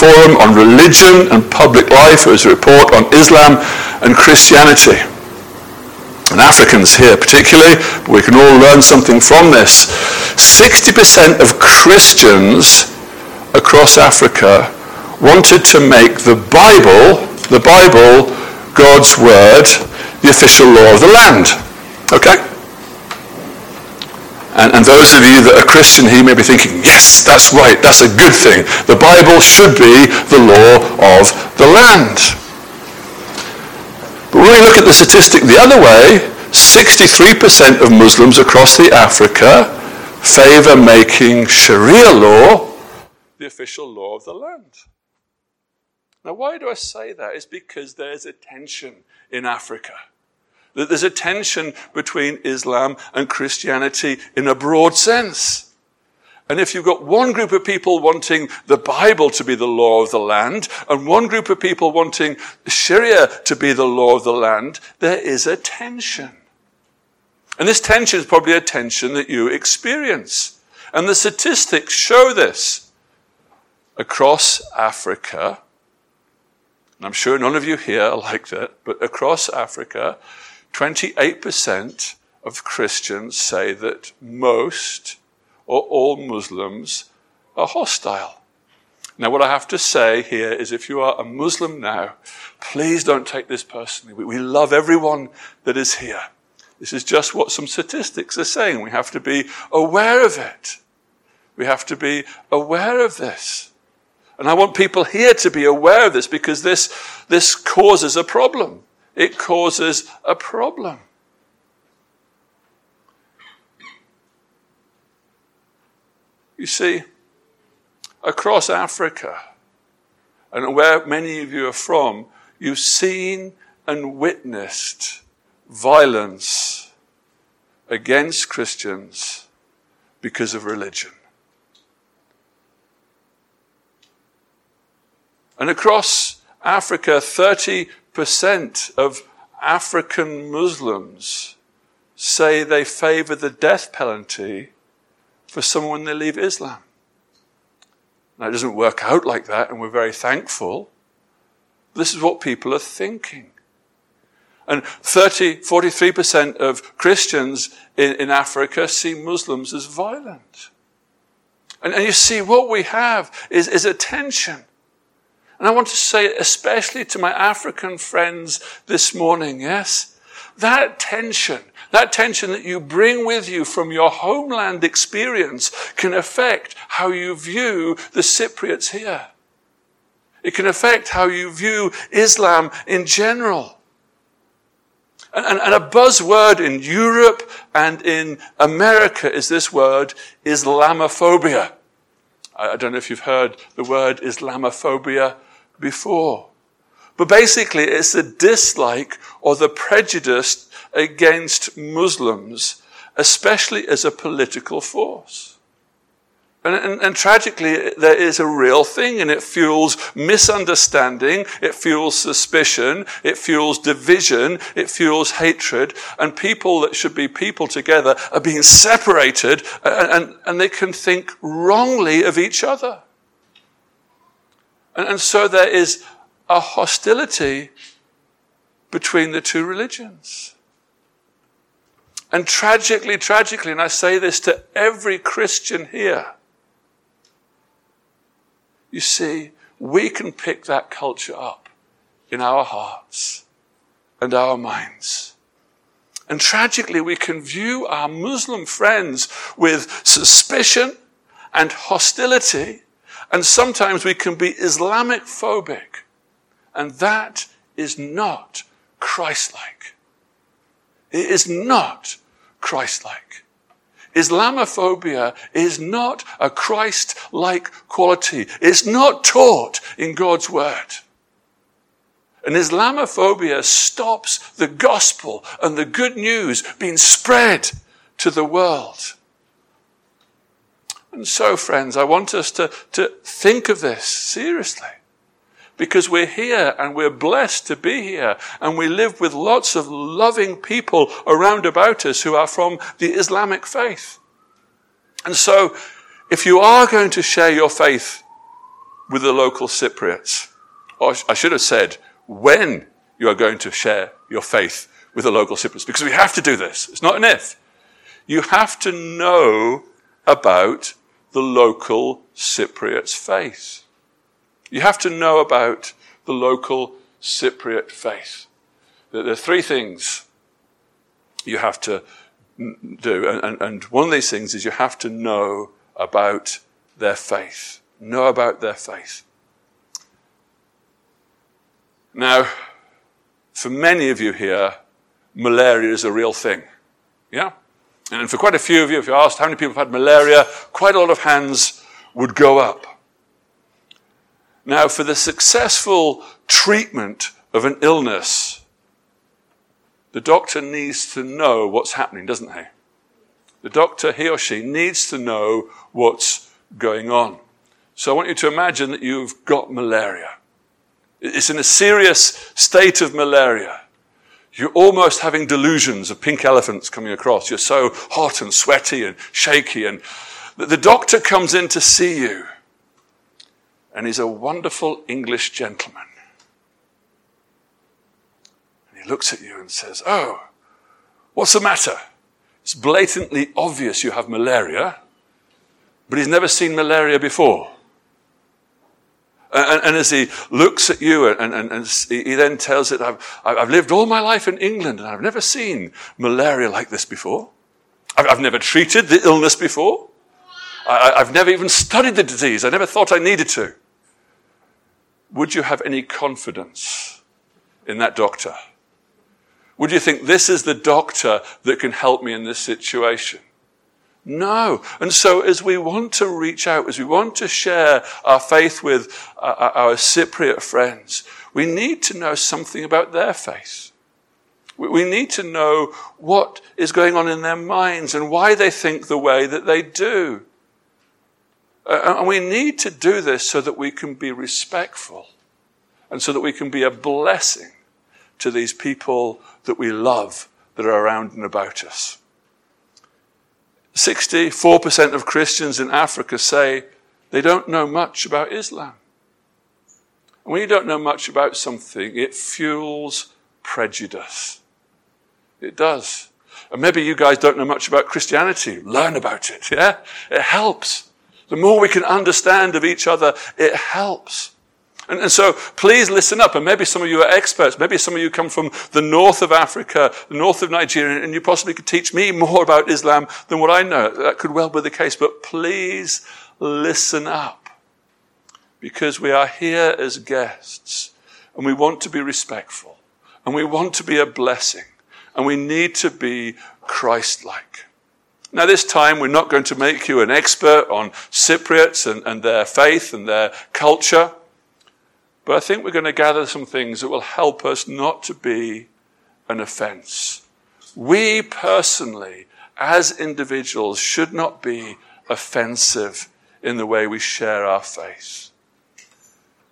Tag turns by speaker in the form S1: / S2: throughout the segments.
S1: Forum on Religion and Public Life. It was a report on Islam and Christianity. And Africans here particularly, we can all learn something from this. 60% of Christians across Africa wanted to make the Bible, the Bible, God's Word, the official law of the land. Okay? And, and, those of you that are Christian here may be thinking, yes, that's right, that's a good thing. The Bible should be the law of the land. But when we look at the statistic the other way, 63% of Muslims across the Africa favor making Sharia law the official law of the land. Now, why do I say that? It's because there's a tension in Africa. That there's a tension between Islam and Christianity in a broad sense. And if you've got one group of people wanting the Bible to be the law of the land, and one group of people wanting Sharia to be the law of the land, there is a tension. And this tension is probably a tension that you experience. And the statistics show this. Across Africa, and I'm sure none of you here are like that, but across Africa, 28% of Christians say that most or all Muslims are hostile. Now, what I have to say here is if you are a Muslim now, please don't take this personally. We love everyone that is here. This is just what some statistics are saying. We have to be aware of it. We have to be aware of this. And I want people here to be aware of this because this, this causes a problem. It causes a problem. You see, across Africa, and where many of you are from, you've seen and witnessed violence against Christians because of religion. And across Africa, 30 percent of African Muslims say they favor the death penalty for someone they leave Islam. Now, it doesn't work out like that, and we're very thankful. This is what people are thinking. And 30, 43% of Christians in, in Africa see Muslims as violent. And, and you see, what we have is, is a tension and I want to say, especially to my African friends this morning, yes, that tension, that tension that you bring with you from your homeland experience can affect how you view the Cypriots here. It can affect how you view Islam in general. And, and, and, a buzzword in Europe and in America is this word, Islamophobia. I, I don't know if you've heard the word Islamophobia before. But basically, it's the dislike or the prejudice against Muslims, especially as a political force. And, and, and, tragically, there is a real thing, and it fuels misunderstanding, it fuels suspicion, it fuels division, it fuels hatred, and people that should be people together are being separated, and, and, and they can think wrongly of each other. And, and so there is a hostility between the two religions. And tragically, tragically, and I say this to every Christian here, you see, we can pick that culture up in our hearts and our minds. And tragically, we can view our Muslim friends with suspicion and hostility and sometimes we can be Islamic phobic. And that is not Christ-like. It is not Christ-like. Islamophobia is not a Christ-like quality. It's not taught in God's word. And Islamophobia stops the gospel and the good news being spread to the world. And so, friends, I want us to, to think of this seriously. Because we're here and we're blessed to be here and we live with lots of loving people around about us who are from the Islamic faith. And so, if you are going to share your faith with the local Cypriots. Or I should have said, when you are going to share your faith with the local Cypriots, because we have to do this. It's not an if. You have to know about the local Cypriot's faith. You have to know about the local Cypriot faith. There are three things you have to do, and, and one of these things is you have to know about their faith. Know about their faith. Now, for many of you here, malaria is a real thing. Yeah? And for quite a few of you, if you asked how many people have had malaria, quite a lot of hands would go up. Now, for the successful treatment of an illness, the doctor needs to know what's happening, doesn't he? The doctor, he or she, needs to know what's going on. So I want you to imagine that you've got malaria. It's in a serious state of malaria. You're almost having delusions of pink elephants coming across. You're so hot and sweaty and shaky. And the doctor comes in to see you. And he's a wonderful English gentleman. And he looks at you and says, Oh, what's the matter? It's blatantly obvious you have malaria, but he's never seen malaria before. And, and, as he looks at you, and, and, and he then tells it, I've, I've, lived all my life in England and I've never seen malaria like this before. I've, I've never treated the illness before. I, I've never even studied the disease. I never thought I needed to. Would you have any confidence in that doctor? Would you think this is the doctor that can help me in this situation? No. And so as we want to reach out, as we want to share our faith with our, our Cypriot friends, we need to know something about their faith. We need to know what is going on in their minds and why they think the way that they do. Uh, uh, and we need to do this so that we can be respectful and so that we can be a blessing to these people that we love that are around and about us. 64% of Christians in Africa say they don't know much about Islam. And when you don't know much about something, it fuels prejudice. It does. And maybe you guys don't know much about Christianity. Learn about it, yeah? It helps. The more we can understand of each other, it helps. And, and, so please listen up. And maybe some of you are experts. Maybe some of you come from the north of Africa, the north of Nigeria, and you possibly could teach me more about Islam than what I know. That could well be the case. But please listen up. Because we are here as guests and we want to be respectful and we want to be a blessing and we need to be Christ-like. Now, this time we're not going to make you an expert on Cypriots and, and their faith and their culture. But I think we're going to gather some things that will help us not to be an offense. We personally, as individuals, should not be offensive in the way we share our faith.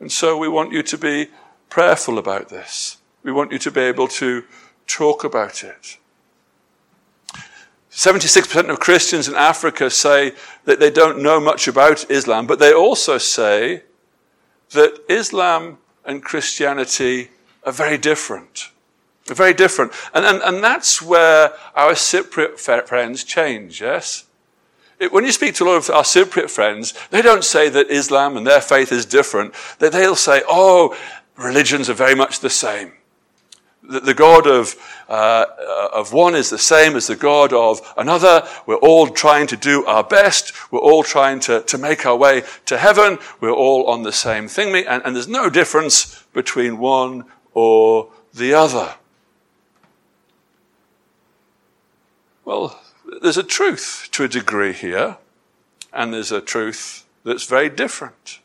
S1: And so we want you to be prayerful about this. We want you to be able to talk about it. 76% of Christians in Africa say that they don't know much about Islam, but they also say that Islam and Christianity are very different. Very different. And, and, and that's where our Cypriot friends change, yes? It, when you speak to a lot of our Cypriot friends, they don't say that Islam and their faith is different. They, they'll say, oh, religions are very much the same the, God of, uh, of one is the same as the God of another. We're all trying to do our best. We're all trying to, to make our way to heaven. We're all on the same thing. And, and there's no difference between one or the other. Well, there's a truth to a degree here, and there's a truth that's very different.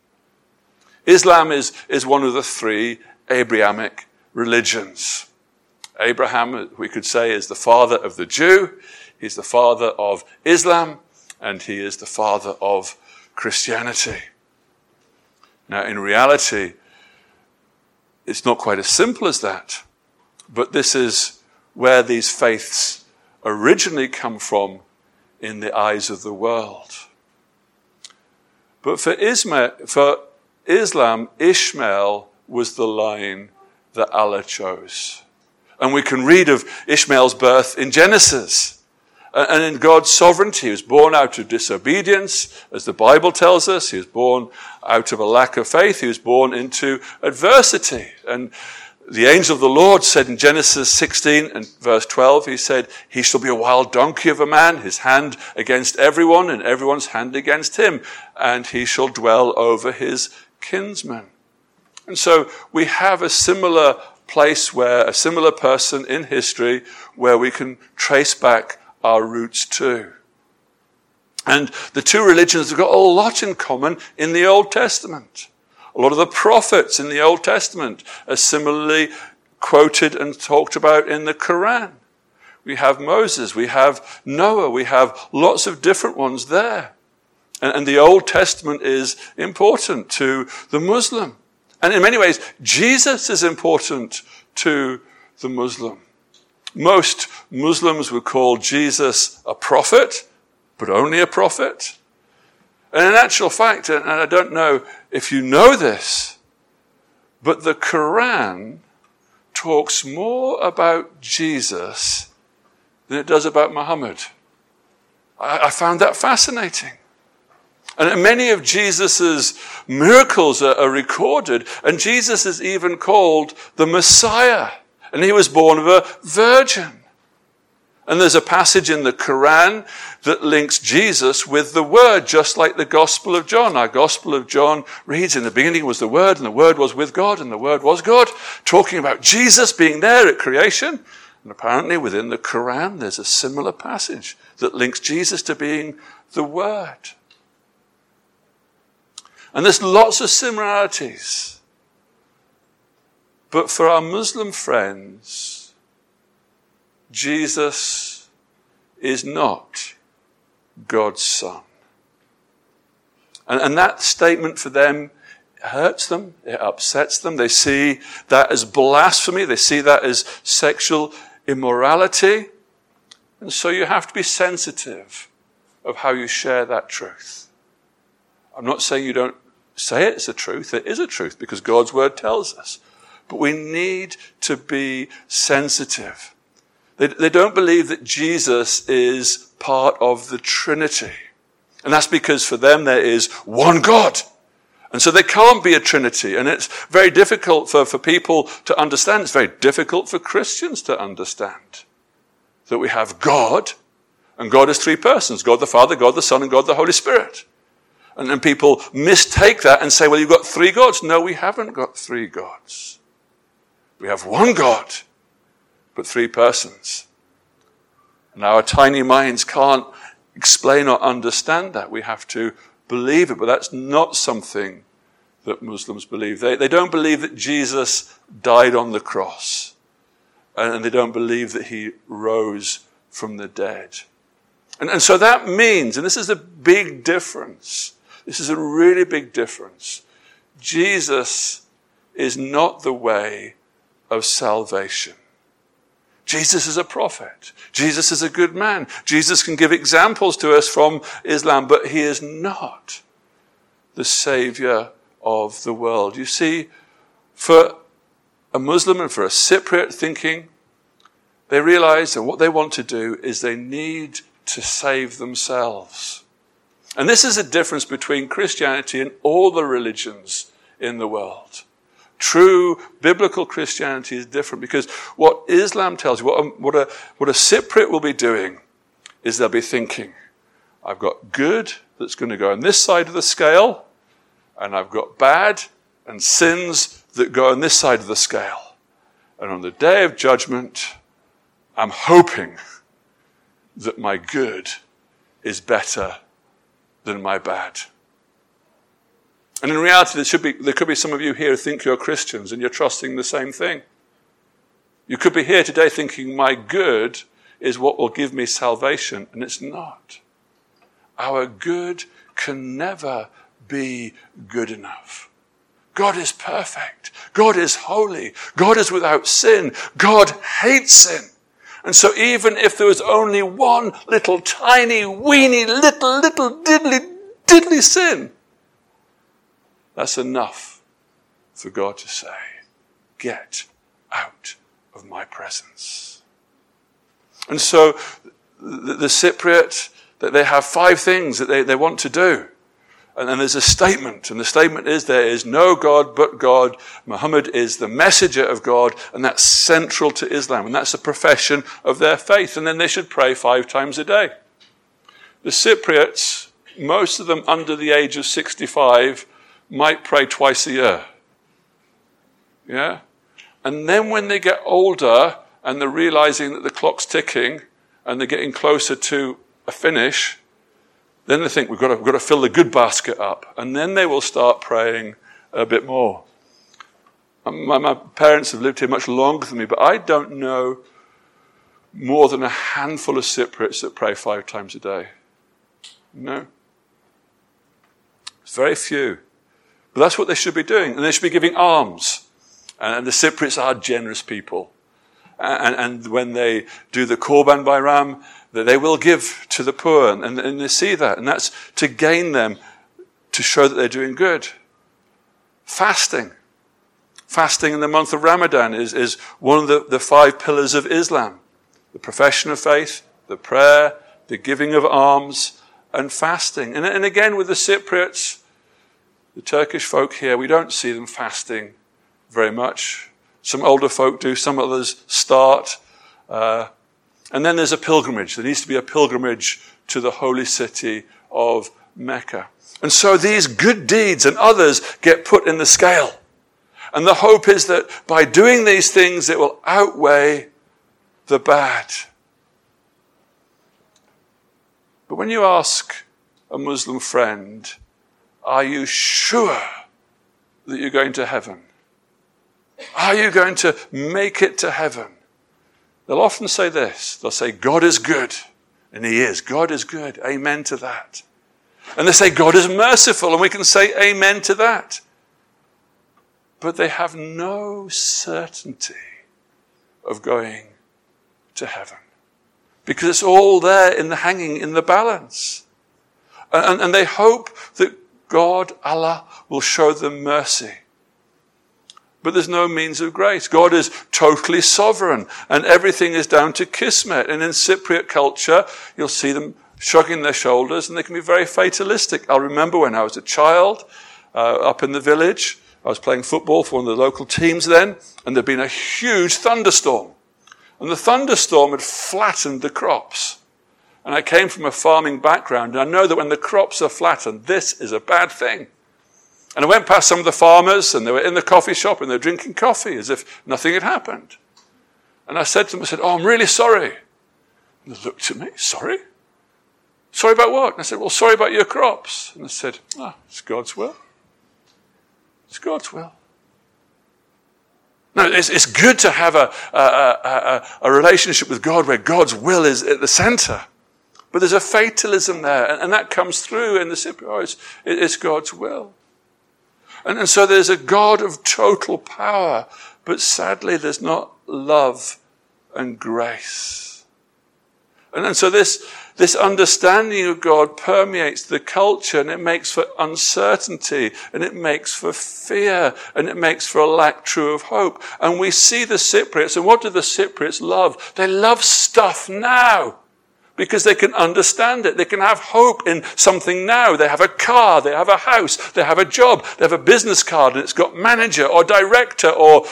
S1: Islam is, is one of the three Abrahamic religions. Abraham, we could say, is the father of the Jew, he's the father of Islam, and he is the father of Christianity. Now, in reality, it's not quite as simple as that, but this is where these faiths originally come from in the eyes of the world. But for for Islam, Ishmael was the line that Allah chose. And we can read of Ishmael's birth in Genesis. And in God's sovereignty, he was born out of disobedience, as the Bible tells us. He was born out of a lack of faith. He was born into adversity. And the angel of the Lord said in Genesis 16 and verse 12, he said, He shall be a wild donkey of a man, his hand against everyone, and everyone's hand against him, and he shall dwell over his kinsmen. And so we have a similar place where, a similar person in history where we can trace back our roots to. And the two religions have got a lot in common in the Old Testament. A lot of the prophets in the Old Testament are similarly quoted and talked about in the Quran. We have Moses, we have Noah, we have lots of different ones there. And, and the Old Testament is important to the Muslim. And in many ways, Jesus is important to the Muslim. Most Muslims would call Jesus a prophet, but only a prophet. And in actual fact, and I don't know if you know this, but the Quran talks more about Jesus than it does about Muhammad. I, found that fascinating. And many of Jesus' miracles are, are recorded, and Jesus is even called the Messiah and he was born of a virgin. And there's a passage in the Quran that links Jesus with the Word, just like the Gospel of John. Our Gospel of John reads, In the beginning was the Word, and the Word was with God, and the Word was God, talking about Jesus being there at creation. And apparently within the Quran, there's a similar passage that links Jesus to being the Word. And there's lots of similarities. But for our Muslim friends, Jesus is not God's Son. And, and that statement for them hurts them, it upsets them. They see that as blasphemy, they see that as sexual immorality. And so you have to be sensitive of how you share that truth. I'm not saying you don't say it's a truth, it is a truth because God's word tells us. But we need to be sensitive. They, they don't believe that Jesus is part of the Trinity. And that's because for them there is one God. And so there can't be a Trinity. And it's very difficult for, for people to understand. It's very difficult for Christians to understand that we have God, and God is three persons God the Father, God the Son, and God the Holy Spirit. And then people mistake that and say, well, you've got three gods. No, we haven't got three gods. We have one God, but three persons. And our tiny minds can't explain or understand that. We have to believe it, but that's not something that Muslims believe. They, they don't believe that Jesus died on the cross, and they don't believe that he rose from the dead. And, and so that means, and this is a big difference, this is a really big difference. Jesus is not the way of salvation. Jesus is a prophet. Jesus is a good man. Jesus can give examples to us from Islam, but he is not the savior of the world. You see, for a Muslim and for a Cypriot thinking, they realize that what they want to do is they need to save themselves. And this is a difference between Christianity and all the religions in the world. True biblical Christianity is different because what Islam tells you, what a, what a, what a Cypriot will be doing, is they'll be thinking, I've got good that's going to go on this side of the scale, and I've got bad and sins that go on this side of the scale. And on the day of judgment, I'm hoping that my good is better than my bad. And in reality, there, should be, there could be some of you here who think you're Christians and you're trusting the same thing. You could be here today thinking, my good is what will give me salvation, and it's not. Our good can never be good enough. God is perfect. God is holy. God is without sin. God hates sin. And so even if there was only one little tiny, weeny, little, little, diddly, diddly sin, That's enough for God to say, Get out of my presence. And so the, the Cypriot, that they have five things that they, they want to do. And then there's a statement, and the statement is there is no God but God. Muhammad is the messenger of God, and that's central to Islam, and that's a profession of their faith. And then they should pray five times a day. The Cypriots, most of them under the age of 65, might pray twice a year. Yeah? And then when they get older and they're realizing that the clock's ticking and they're getting closer to a finish, then they think we've got, to, we've got to fill the good basket up. And then they will start praying a bit more. Um, my, my parents have lived here much longer than me, but I don't know more than a handful of Cypriots that pray five times a day. No. It's very few. But that's what they should be doing. And they should be giving alms. And the Cypriots are generous people. And, and when they do the Korban Bayram, that they will give to the poor, and, and they see that, and that's to gain them to show that they're doing good. Fasting. Fasting in the month of Ramadan is, is one of the, the five pillars of Islam the profession of faith, the prayer, the giving of alms, and fasting. And, and again, with the Cypriots, the Turkish folk here, we don't see them fasting very much. Some older folk do, some others start. Uh, and then there's a pilgrimage. There needs to be a pilgrimage to the holy city of Mecca. And so these good deeds and others get put in the scale. And the hope is that by doing these things, it will outweigh the bad. But when you ask a Muslim friend, are you sure that you're going to heaven? Are you going to make it to heaven? They'll often say this. They'll say, God is good. And He is. God is good. Amen to that. And they say, God is merciful. And we can say amen to that. But they have no certainty of going to heaven. Because it's all there in the hanging in the balance. And, and they hope that God, Allah, will show them mercy but there's no means of grace. God is totally sovereign, and everything is down to kismet. And in Cypriot culture, you'll see them shrugging their shoulders, and they can be very fatalistic. I'll remember when I was a child uh, up in the village. I was playing football for one of the local teams then, and there'd been a huge thunderstorm. And the thunderstorm had flattened the crops. And I came from a farming background, and I know that when the crops are flattened, this is a bad thing. And I went past some of the farmers, and they were in the coffee shop, and they were drinking coffee as if nothing had happened. And I said to them, I said, Oh, I'm really sorry. And they looked at me, Sorry? Sorry about what? And I said, Well, sorry about your crops. And they said, Ah, oh, it's God's will. It's God's will. No, it's, it's good to have a, a, a, a, relationship with God where God's will is at the center. But there's a fatalism there, and, and that comes through in the Cypriot. Oh, it's God's will. And, and so there's a God of total power, but sadly there's not love and grace. And, and so this, this understanding of God permeates the culture and it makes for uncertainty and it makes for fear and it makes for a lack true of hope. And we see the Cypriots and what do the Cypriots love? They love stuff now because they can understand it. They can have hope in something now. They have a car, they have a house, they have a job, they have a business card and it's got manager or director or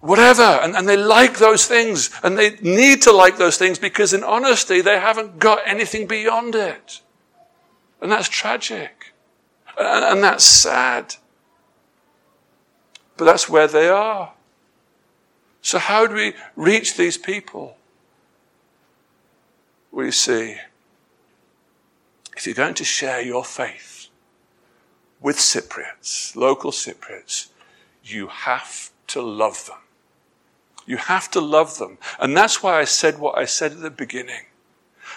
S1: whatever. And, and they like those things and they need to like those things because in honesty, they haven't got anything beyond it. And that's tragic. And, and that's sad. But that's where they are. So how do we reach these people? We see if you're going to share your faith with Cypriots, local Cypriots, you have to love them. You have to love them. And that's why I said what I said at the beginning.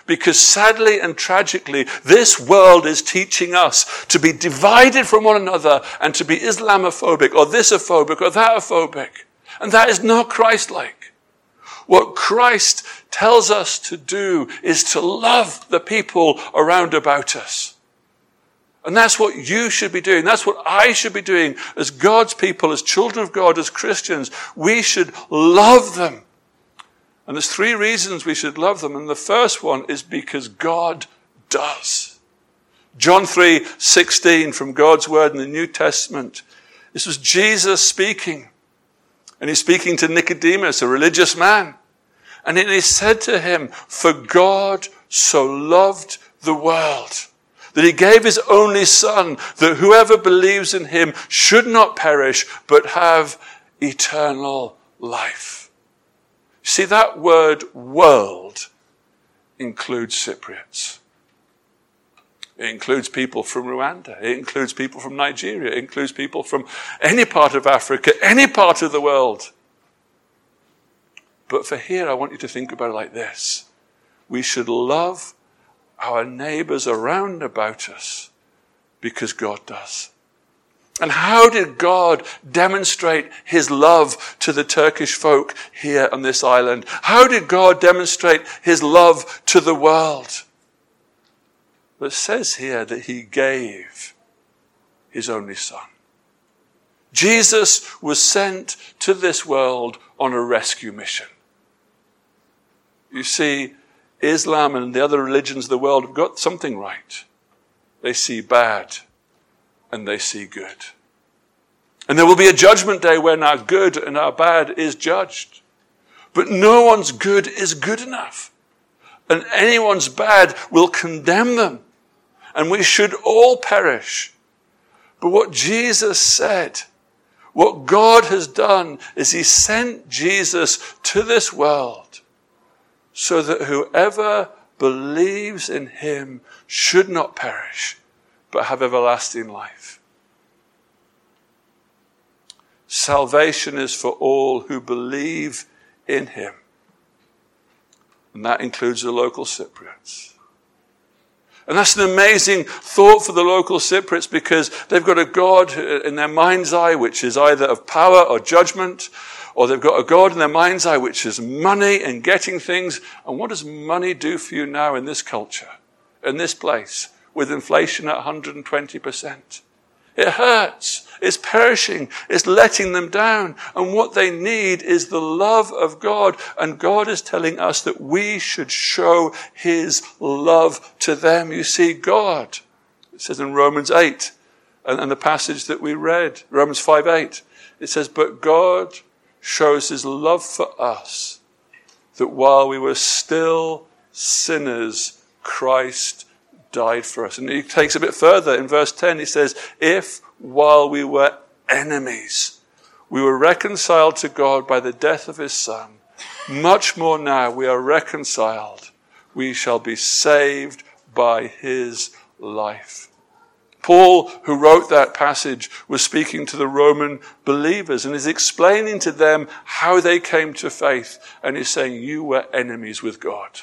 S1: Because sadly and tragically, this world is teaching us to be divided from one another and to be Islamophobic or thisophobic or thatophobic. And that is not Christ-like. What Christ tells us to do is to love the people around about us. And that's what you should be doing. That's what I should be doing as God's people, as children of God, as Christians. We should love them. And there's three reasons we should love them. And the first one is because God does. John 3 16 from God's word in the New Testament. This was Jesus speaking. And he's speaking to Nicodemus, a religious man. And he said to him, For God so loved the world that he gave his only son that whoever believes in him should not perish but have eternal life. See, that word world includes Cypriots. It includes people from Rwanda. It includes people from Nigeria. It includes people from any part of Africa, any part of the world. But for here, I want you to think about it like this. We should love our neighbors around about us because God does. And how did God demonstrate his love to the Turkish folk here on this island? How did God demonstrate his love to the world? But it says here that he gave his only son. Jesus was sent to this world on a rescue mission. You see, Islam and the other religions of the world have got something right. They see bad and they see good. And there will be a judgment day when our good and our bad is judged. But no one's good is good enough. And anyone's bad will condemn them. And we should all perish. But what Jesus said, what God has done is He sent Jesus to this world so that whoever believes in him should not perish, but have everlasting life. Salvation is for all who believe in him. And that includes the local Cypriots. And that's an amazing thought for the local Cypriots because they've got a God in their mind's eye which is either of power or judgment, or they've got a God in their mind's eye, which is money and getting things. And what does money do for you now in this culture, in this place, with inflation at 120%? It hurts. It's perishing. It's letting them down. And what they need is the love of God. And God is telling us that we should show His love to them. You see, God, it says in Romans 8, and, and the passage that we read, Romans 5 8, it says, But God shows his love for us that while we were still sinners, Christ died for us. And he takes a bit further in verse 10. He says, If while we were enemies, we were reconciled to God by the death of his Son, much more now we are reconciled, we shall be saved by his life. Paul, who wrote that passage, was speaking to the Roman believers and is explaining to them how they came to faith. And he's saying, You were enemies with God.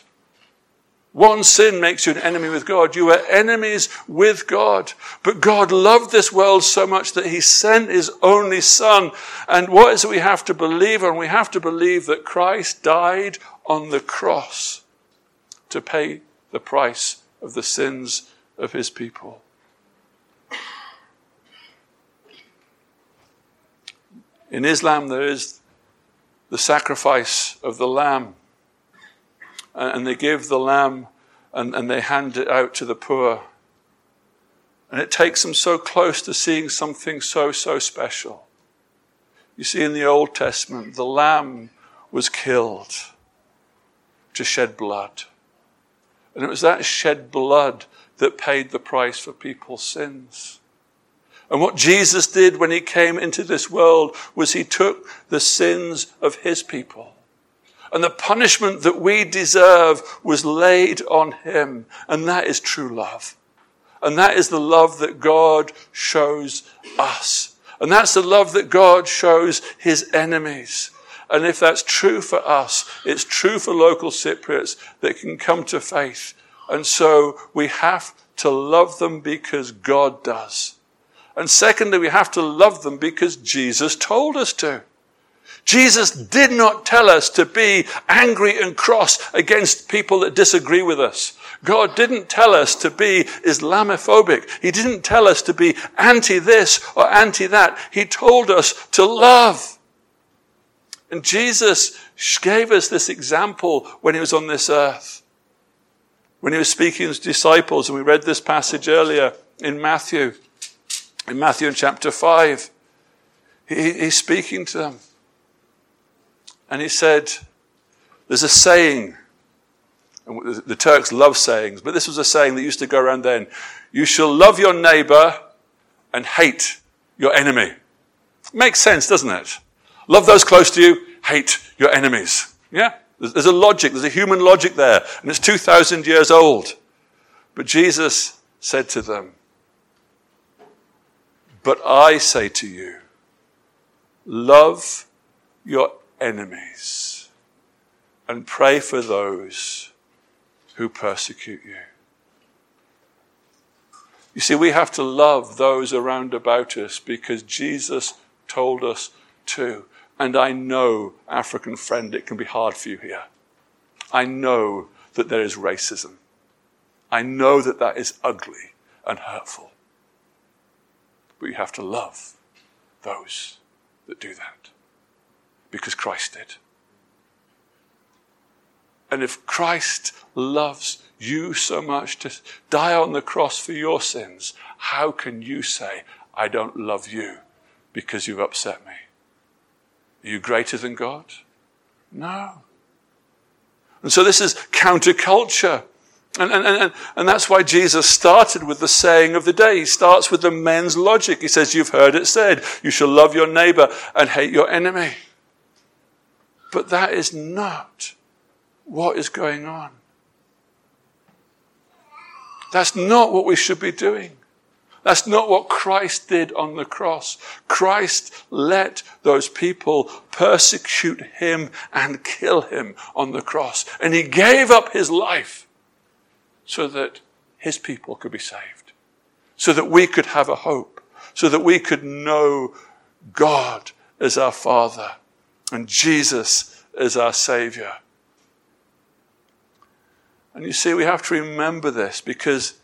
S1: One sin makes you an enemy with God. You were enemies with God. But God loved this world so much that He sent His only Son. And what is it we have to believe? And we have to believe that Christ died on the cross to pay the price of the sins of His people. In Islam, there is the sacrifice of the lamb. And they give the lamb and, and they hand it out to the poor. And it takes them so close to seeing something so, so special. You see, in the Old Testament, the lamb was killed to shed blood. And it was that shed blood that paid the price for people's sins. And what Jesus did when he came into this world was he took the sins of his people. And the punishment that we deserve was laid on him. And that is true love. And that is the love that God shows us. And that's the love that God shows his enemies. And if that's true for us, it's true for local Cypriots that can come to faith. And so we have to love them because God does. And secondly, we have to love them because Jesus told us to. Jesus did not tell us to be angry and cross against people that disagree with us. God didn't tell us to be Islamophobic. He didn't tell us to be anti this or anti that. He told us to love. And Jesus gave us this example when he was on this earth. When he was speaking to his disciples, and we read this passage earlier in Matthew, in Matthew in chapter 5, he, he's speaking to them. And he said, There's a saying, the Turks love sayings, but this was a saying that used to go around then You shall love your neighbor and hate your enemy. Makes sense, doesn't it? Love those close to you, hate your enemies. Yeah? There's a logic, there's a human logic there, and it's 2,000 years old. But Jesus said to them, But I say to you, love your enemies and pray for those who persecute you. You see, we have to love those around about us because Jesus told us to. And I know, African friend, it can be hard for you here. I know that there is racism. I know that that is ugly and hurtful. But you have to love those that do that because Christ did. And if Christ loves you so much to die on the cross for your sins, how can you say, I don't love you because you've upset me? Are you greater than God? No. And so this is counterculture. And, and, and, and that's why Jesus started with the saying of the day. He starts with the men's logic. He says, You've heard it said, you shall love your neighbor and hate your enemy. But that is not what is going on. That's not what we should be doing. That's not what Christ did on the cross. Christ let those people persecute him and kill him on the cross. And he gave up his life so that his people could be saved, so that we could have a hope, so that we could know God as our Father and Jesus is our Savior. And you see, we have to remember this because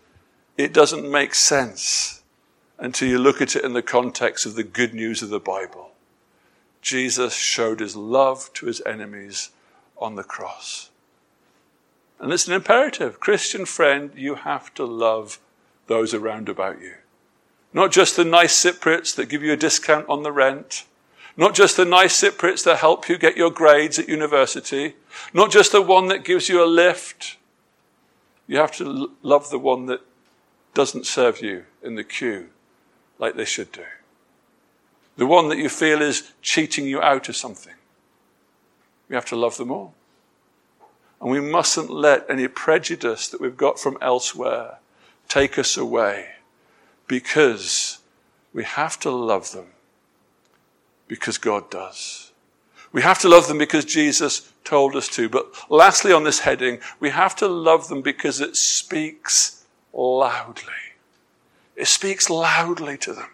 S1: it doesn't make sense until you look at it in the context of the good news of the Bible. Jesus showed his love to his enemies on the cross. And it's an imperative. Christian friend, you have to love those around about you. Not just the nice Cypriots that give you a discount on the rent. Not just the nice Cypriots that help you get your grades at university. Not just the one that gives you a lift. You have to love the one that doesn't serve you in the queue like they should do. The one that you feel is cheating you out of something. We have to love them all. And we mustn't let any prejudice that we've got from elsewhere take us away because we have to love them because God does. We have to love them because Jesus told us to. But lastly, on this heading, we have to love them because it speaks loudly. It speaks loudly to them.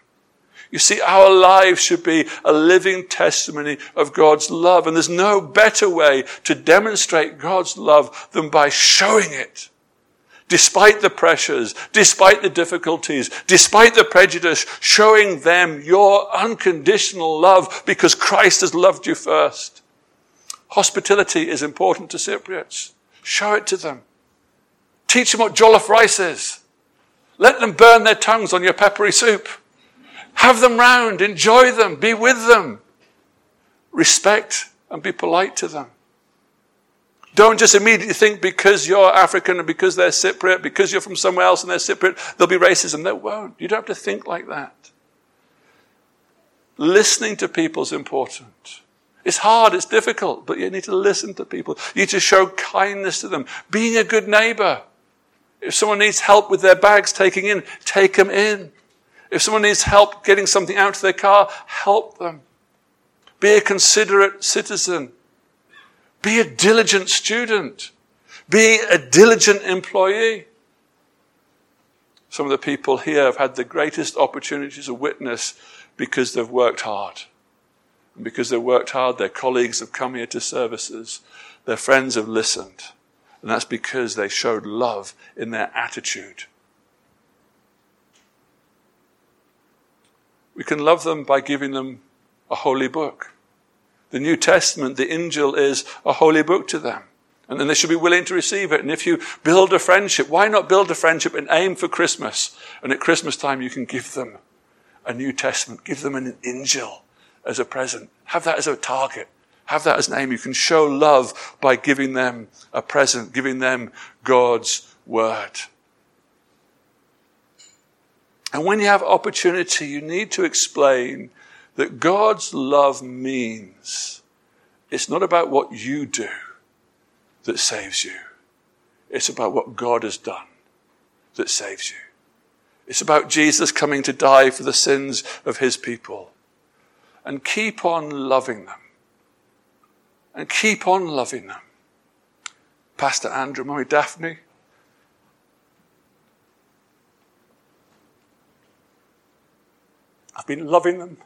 S1: You see, our lives should be a living testimony of God's love. And there's no better way to demonstrate God's love than by showing it. Despite the pressures, despite the difficulties, despite the prejudice, showing them your unconditional love because Christ has loved you first. Hospitality is important to Cypriots. Show it to them. Teach them what jollof rice is. Let them burn their tongues on your peppery soup. Have them round, enjoy them, be with them. Respect and be polite to them. Don't just immediately think because you're African and because they're Cypriot, because you're from somewhere else and they're Cypriot, there'll be racism. There won't. You don't have to think like that. Listening to people is important. It's hard, it's difficult, but you need to listen to people. You need to show kindness to them. Being a good neighbor. If someone needs help with their bags taking in, take them in. If someone needs help getting something out of their car, help them. Be a considerate citizen. Be a diligent student. Be a diligent employee. Some of the people here have had the greatest opportunities to witness because they've worked hard And because they've worked hard, their colleagues have come here to services. Their friends have listened. And that's because they showed love in their attitude. We can love them by giving them a holy book. The New Testament, the Injil, is a holy book to them. And then they should be willing to receive it. And if you build a friendship, why not build a friendship and aim for Christmas? And at Christmas time, you can give them a New Testament, give them an Injil as a present. Have that as a target. Have that as an aim. You can show love by giving them a present, giving them God's word. And when you have opportunity, you need to explain that God's love means it's not about what you do that saves you. It's about what God has done that saves you. It's about Jesus coming to die for the sins of his people. And keep on loving them. And keep on loving them. Pastor Andrew, Mommy Daphne, I've been loving them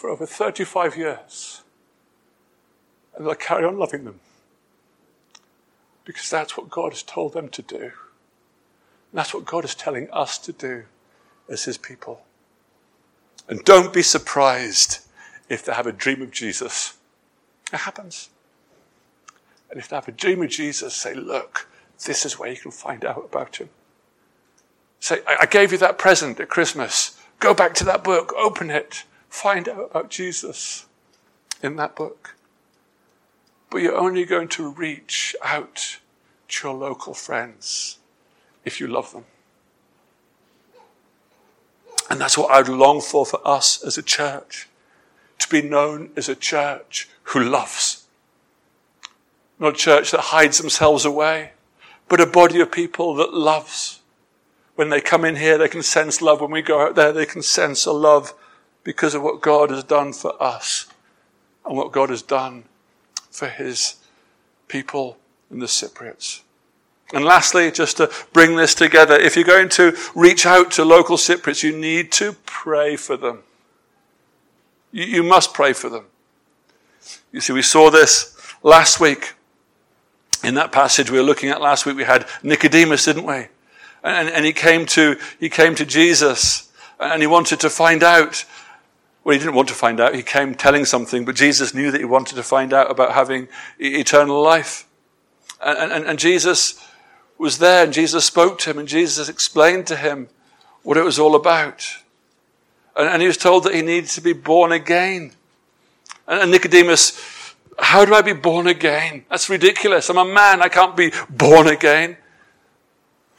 S1: for over 35 years. And I carry on loving them. Because that's what God has told them to do. And that's what God is telling us to do as His people. And don't be surprised if they have a dream of Jesus. It happens. And if they have a dream of Jesus, say, look, this is where you can find out about him. Say, I gave you that present at Christmas. Go back to that book, open it, find out about Jesus in that book. But you're only going to reach out to your local friends if you love them. And that's what I'd long for for us as a church to be known as a church who loves. Not a church that hides themselves away, but a body of people that loves. When they come in here, they can sense love. When we go out there, they can sense a love because of what God has done for us and what God has done for his people in the Cypriots. And lastly, just to bring this together, if you're going to reach out to local Cypriots, you need to pray for them. You, you must pray for them. You see, we saw this last week. In that passage we were looking at last week, we had Nicodemus, didn't we? And, and he came to, he came to Jesus and he wanted to find out. Well, he didn't want to find out. He came telling something, but Jesus knew that he wanted to find out about having eternal life. And, and, and Jesus was there and Jesus spoke to him and Jesus explained to him what it was all about. And, and he was told that he needed to be born again. And, and Nicodemus, how do I be born again? That's ridiculous. I'm a man. I can't be born again.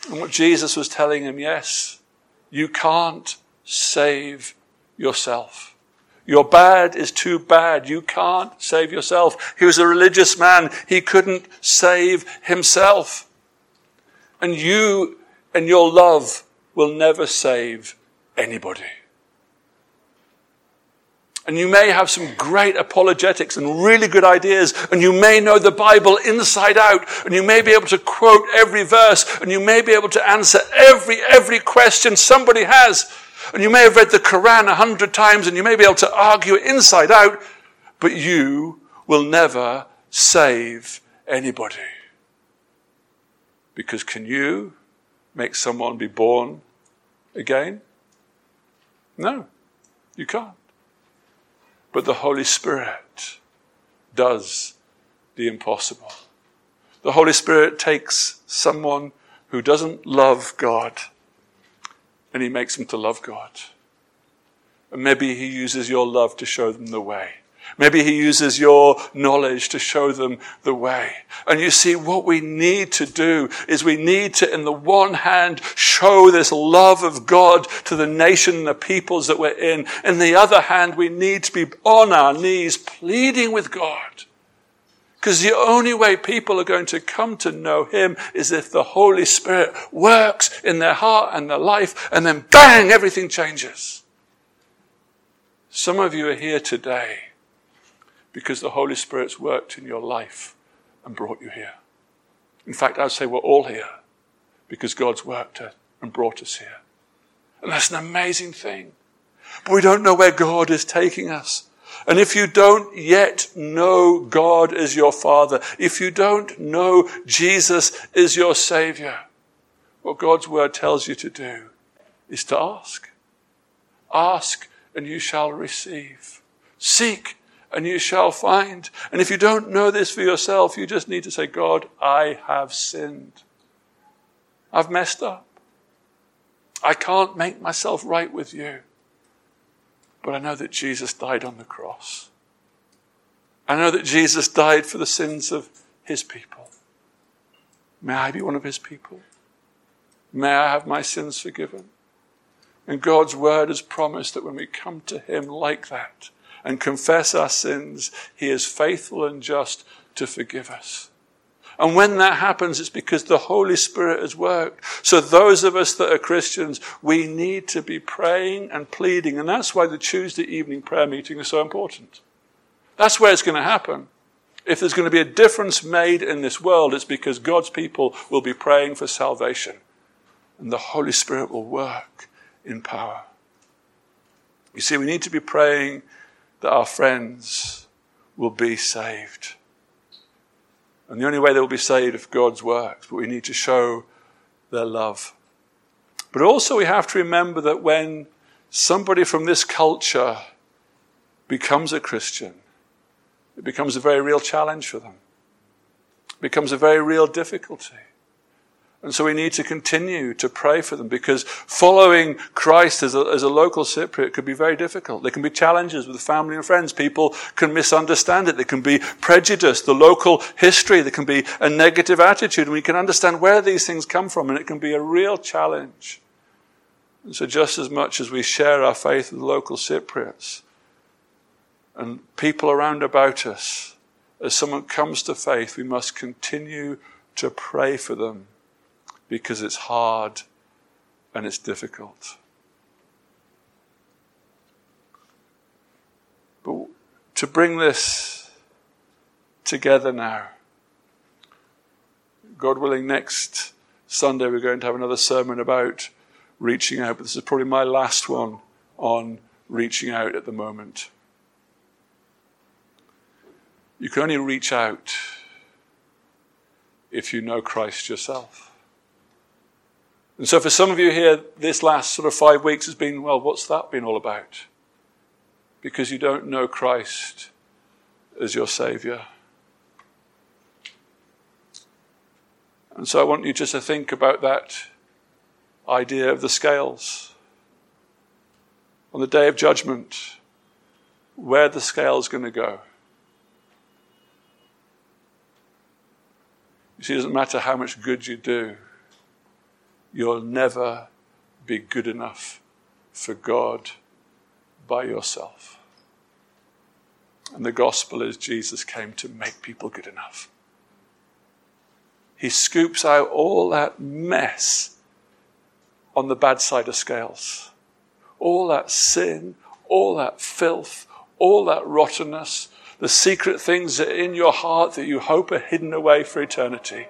S1: And what Jesus was telling him, yes, you can't save yourself. Your bad is too bad. You can't save yourself. He was a religious man. He couldn't save himself. And you and your love will never save anybody. And you may have some great apologetics and really good ideas, and you may know the Bible inside out, and you may be able to quote every verse, and you may be able to answer every, every question somebody has. And you may have read the Quran a hundred times, and you may be able to argue it inside out, but you will never save anybody. Because can you make someone be born again? No, you can't. But the Holy Spirit does the impossible. The Holy Spirit takes someone who doesn't love God and he makes them to love God. And maybe he uses your love to show them the way. Maybe he uses your knowledge to show them the way. And you see, what we need to do is we need to, in the one hand, show this love of God to the nation and the peoples that we're in. In the other hand, we need to be on our knees pleading with God. Because the only way people are going to come to know Him is if the Holy Spirit works in their heart and their life, and then bang, everything changes. Some of you are here today because the Holy Spirit's worked in your life and brought you here. In fact, I'd say we're all here because God's worked and brought us here. And that's an amazing thing. But we don't know where God is taking us. And if you don't yet know God as your Father, if you don't know Jesus is your Savior, what God's Word tells you to do is to ask. Ask and you shall receive. Seek and you shall find. And if you don't know this for yourself, you just need to say, God, I have sinned. I've messed up. I can't make myself right with you. But I know that Jesus died on the cross. I know that Jesus died for the sins of his people. May I be one of his people? May I have my sins forgiven? And God's word has promised that when we come to him like that and confess our sins, he is faithful and just to forgive us. And when that happens, it's because the Holy Spirit has worked. So those of us that are Christians, we need to be praying and pleading. And that's why the Tuesday evening prayer meeting is so important. That's where it's going to happen. If there's going to be a difference made in this world, it's because God's people will be praying for salvation. And the Holy Spirit will work in power. You see, we need to be praying that our friends will be saved. And the only way they will be saved if God's works, but we need to show their love. But also we have to remember that when somebody from this culture becomes a Christian, it becomes a very real challenge for them. It becomes a very real difficulty. And so we need to continue to pray for them because following Christ as a, as a local Cypriot could be very difficult. There can be challenges with family and friends. People can misunderstand it. There can be prejudice, the local history. There can be a negative attitude. And we can understand where these things come from. And it can be a real challenge. And so just as much as we share our faith with local Cypriots and people around about us, as someone comes to faith, we must continue to pray for them because it's hard and it's difficult. But to bring this together now, God willing, next Sunday we're going to have another sermon about reaching out, but this is probably my last one on reaching out at the moment. You can only reach out if you know Christ yourself. And so for some of you here, this last sort of five weeks has been, well, what's that been all about? Because you don't know Christ as your Savior. And so I want you just to think about that idea of the scales. On the day of judgment, where the scale's going to go. You see, it doesn't matter how much good you do You'll never be good enough for God by yourself. And the gospel is Jesus came to make people good enough. He scoops out all that mess on the bad side of scales. All that sin, all that filth, all that rottenness, the secret things that are in your heart that you hope are hidden away for eternity.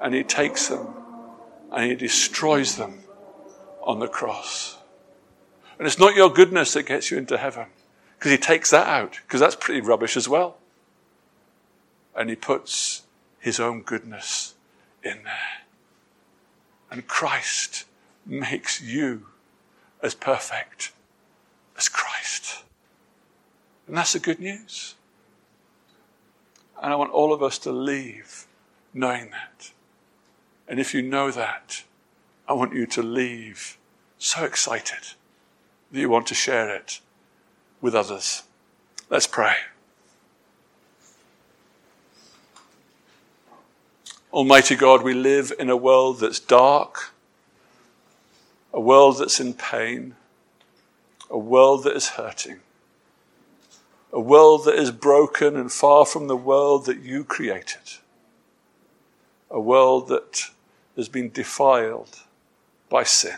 S1: And He takes them and he destroys them on the cross. And it's not your goodness that gets you into heaven, because he takes that out, because that's pretty rubbish as well. And he puts his own goodness in there. And Christ makes you as perfect as Christ. And that's the good news. And I want all of us to leave knowing that. And if you know that, I want you to leave so excited that you want to share it with others. Let's pray. Almighty God, we live in a world that's dark, a world that's in pain, a world that is hurting, a world that is broken and far from the world that you created a world that has been defiled by sin.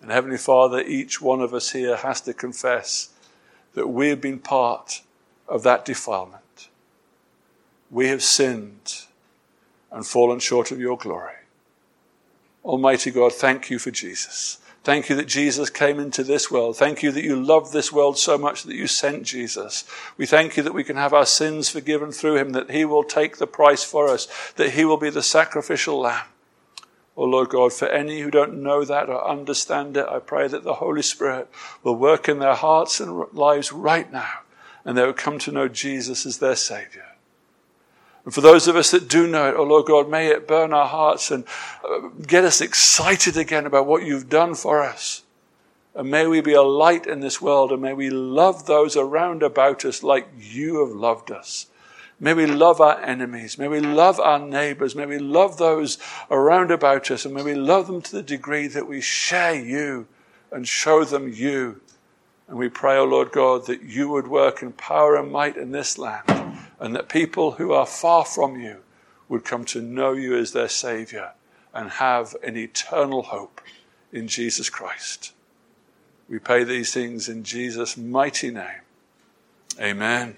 S1: And Heavenly Father, each one of us here has to confess that we have been part of that defilement. We have sinned and fallen short of your glory. Almighty God, thank you for Jesus. Thank you that Jesus came into this world. Thank you that you loved this world so much that you sent Jesus. We thank you that we can have our sins forgiven through him, that he will take the price for us, that he will be the sacrificial lamb. Oh Lord God, for any who don't know that or understand it, I pray that the Holy Spirit will work in their hearts and lives right now, and they will come to know Jesus as their Savior. And for those of us that do know it, oh Lord God, may it burn our hearts and uh, get us excited again about what you've done for us. And may we be a light in this world and may we love those around about us like you have loved us. May we love our enemies. May we love our neighbors. May we love those around about us and may we love them to the degree that we share you and show them you. And we pray, O oh Lord God, that you would work in power and might in this land and that people who are far from you would come to know you as their Savior and have an eternal hope in Jesus Christ. We pray these things in Jesus' mighty name. Amen.